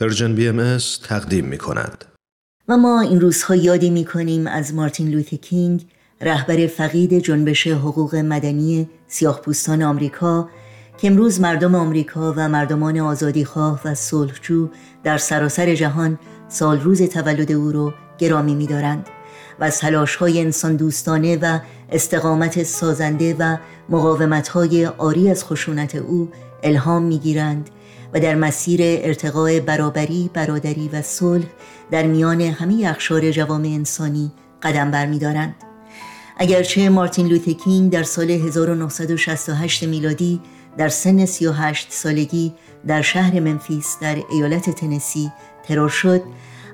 Persian BM تقدیم می کند. و ما این روزها یادی می کنیم از مارتین لوتر کینگ رهبر فقید جنبش حقوق مدنی سیاه پوستان آمریکا که امروز مردم آمریکا و مردمان آزادیخواه و صلحجو در سراسر جهان سال روز تولد او را گرامی می دارند و از تلاش های انسان دوستانه و استقامت سازنده و مقاومت های عاری از خشونت او الهام می گیرند و در مسیر ارتقاء برابری، برادری و صلح در میان همه اخشار جوامع انسانی قدم برمیدارند. اگرچه مارتین لوتکینگ در سال 1968 میلادی در سن 38 سالگی در شهر منفیس در ایالت تنسی ترور شد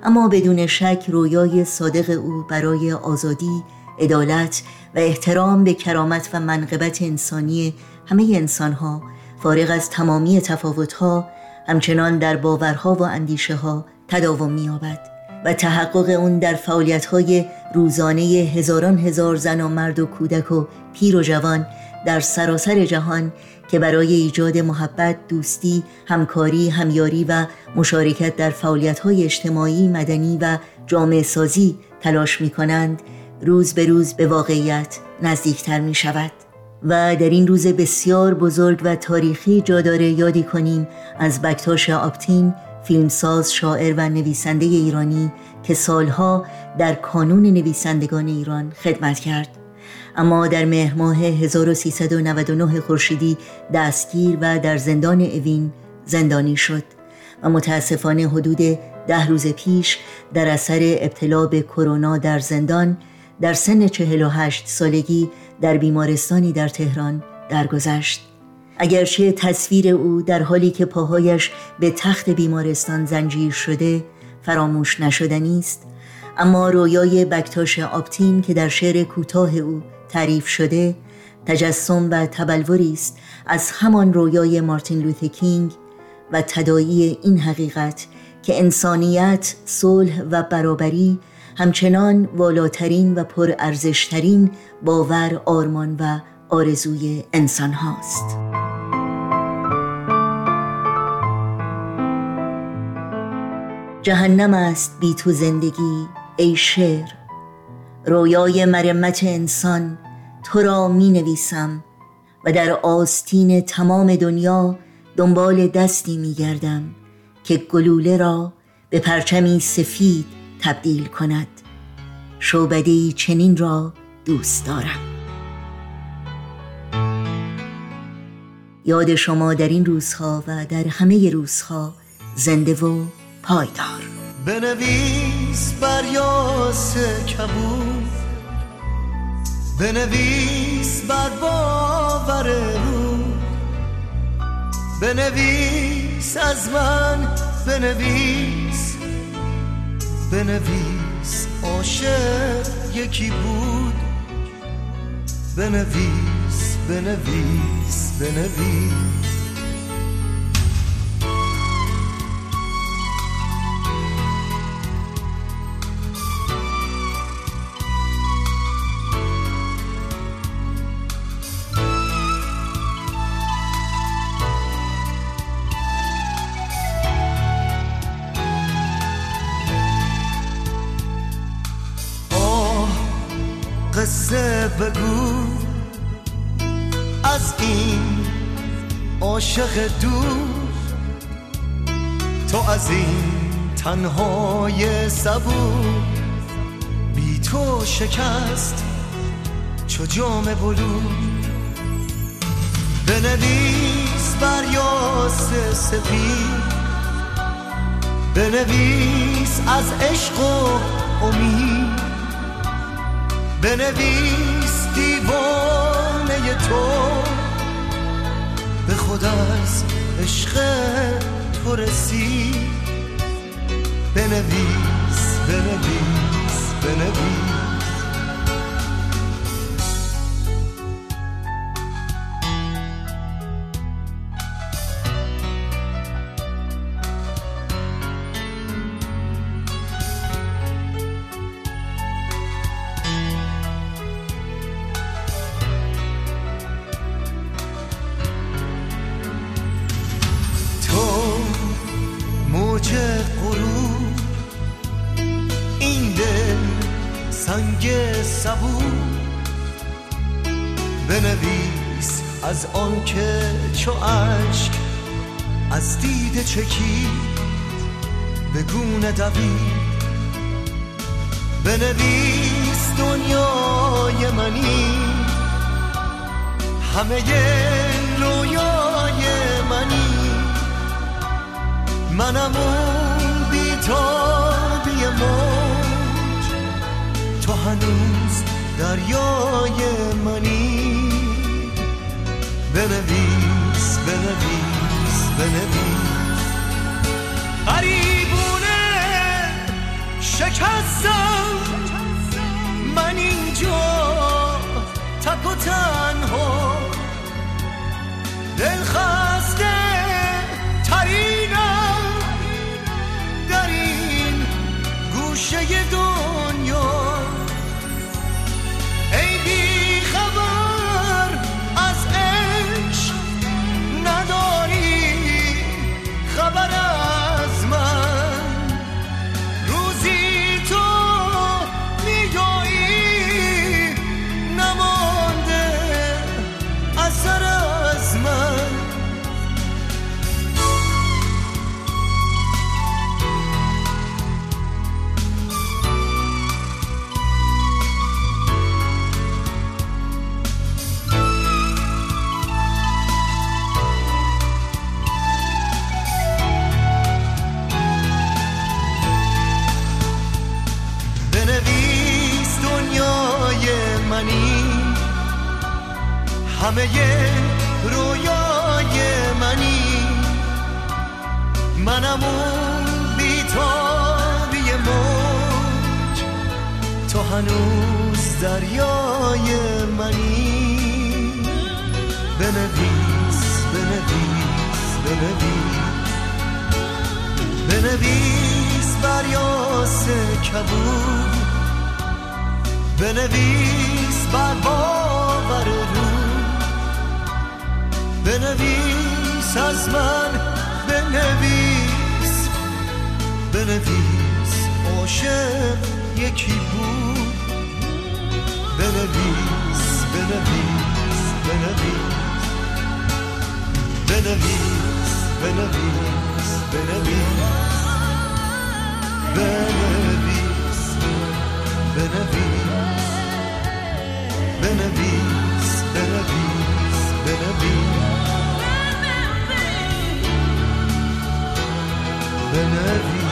اما بدون شک رویای صادق او برای آزادی، عدالت و احترام به کرامت و منقبت انسانی همه انسانها فارغ از تمامی تفاوتها همچنان در باورها و اندیشه ها تداوم می‌یابد و تحقق اون در فعالیت‌های روزانه هزاران هزار زن و مرد و کودک و پیر و جوان در سراسر جهان که برای ایجاد محبت، دوستی، همکاری، همیاری و مشارکت در فعالیت‌های اجتماعی، مدنی و جامعه سازی تلاش می کنند، روز به روز به واقعیت نزدیکتر می شود. و در این روز بسیار بزرگ و تاریخی جا داره یادی کنیم از بکتاش آپتین فیلمساز شاعر و نویسنده ایرانی که سالها در کانون نویسندگان ایران خدمت کرد. اما در مهر ماه 1399 خورشیدی دستگیر و در زندان اوین زندانی شد و متاسفانه حدود ده روز پیش در اثر ابتلا به کرونا در زندان در سن 48 سالگی در بیمارستانی در تهران درگذشت. اگرچه تصویر او در حالی که پاهایش به تخت بیمارستان زنجیر شده فراموش نشدنی است اما رویای بکتاش آپتین که در شعر کوتاه او تعریف شده تجسم و تبلوری است از همان رویای مارتین لوثر کینگ و تدایی این حقیقت که انسانیت، صلح و برابری همچنان والاترین و پرارزشترین باور آرمان و آرزوی انسان هاست. جهنم است بی تو زندگی ای شعر. رویای مرمت انسان تو را می نویسم و در آستین تمام دنیا دنبال دستی می گردم که گلوله را به پرچمی سفید تبدیل کند. شعبدی چنین را دوست دارم. یاد شما در این روزها و در همه روزها زنده و پایدار. بنویس بر یاس کبود. بنویس بر باور رو بنویس از من بنویس بنویس عاشق یکی بود. بنویس بنویس بنویس. بگو. از این عاشق دور تو از این تنهای صبور. بی تو شکست چو جام بلو بنویس بر یاس سفید. بنویس از عشق و امید. بنویس دیوانه تو. به خود از عشق تو رسید. بنویس بنویس بنویس. اوج غروب این دل سنگ سبو بنویس از آن که چو عشق از دید چکی به گونه دوید. بنویس دنیای منی. همه رویای منم اون بیتابی موج. تو هنوز دریای منی. بنویس بنویس بنویس. غریبونه شکستم. گوشه دو همه رویای منی. منم اون بیتابی موج. تو هنوز دریای منی. بنویس بنویس بنویس. بنویس بر یاس کبود. بنویس بر باور بنویس از من بنویس بنویس عاشق یکی بود بنویس بنویس بنویس بنویس بنویس بنویس Benavides, Benavides, Benavides. ben